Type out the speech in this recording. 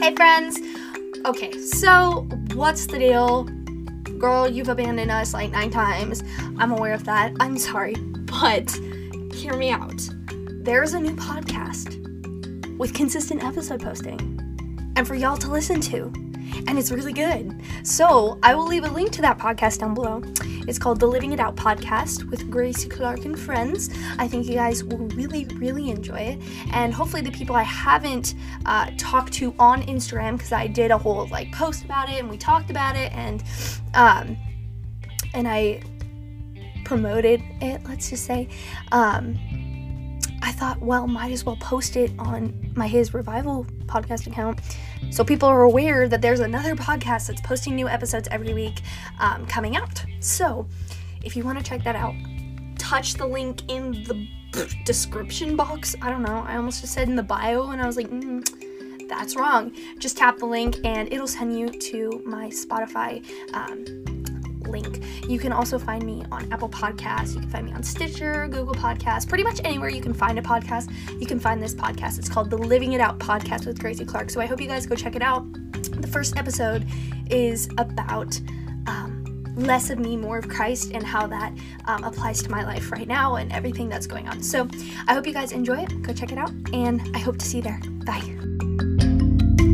Hey, friends. Okay, so what's the deal? Girl, you've abandoned us like nine times. I'm aware of that. I'm sorry, but hear me out. There's a new podcast with consistent episode posting and for y'all to listen to. And it's really good. So I will leave a link to that podcast down below. It's called the Living It Out podcast with Gracie Clark and friends. I think you guys will really, really enjoy it. And hopefully, the people I haven't uh, talked to on Instagram, because I did a whole like post about it and we talked about it, and um, and I promoted it. Let's just say. Um, I thought, well, might as well post it on my His Revival podcast account so people are aware that there's another podcast that's posting new episodes every week um, coming out. So if you want to check that out, touch the link in the description box. I don't know. I almost just said in the bio, and I was like, mm, that's wrong. Just tap the link, and it'll send you to my Spotify um, link. You can also find me on Apple Podcasts. You can find me on Stitcher, Google Podcasts, pretty much anywhere you can find a podcast. You can find this podcast. It's called the Living It Out Podcast with Gracie Clark. So I hope you guys go check it out. The first episode is about um, less of me, more of Christ, and how that um, applies to my life right now and everything that's going on. So I hope you guys enjoy it. Go check it out, and I hope to see you there. Bye.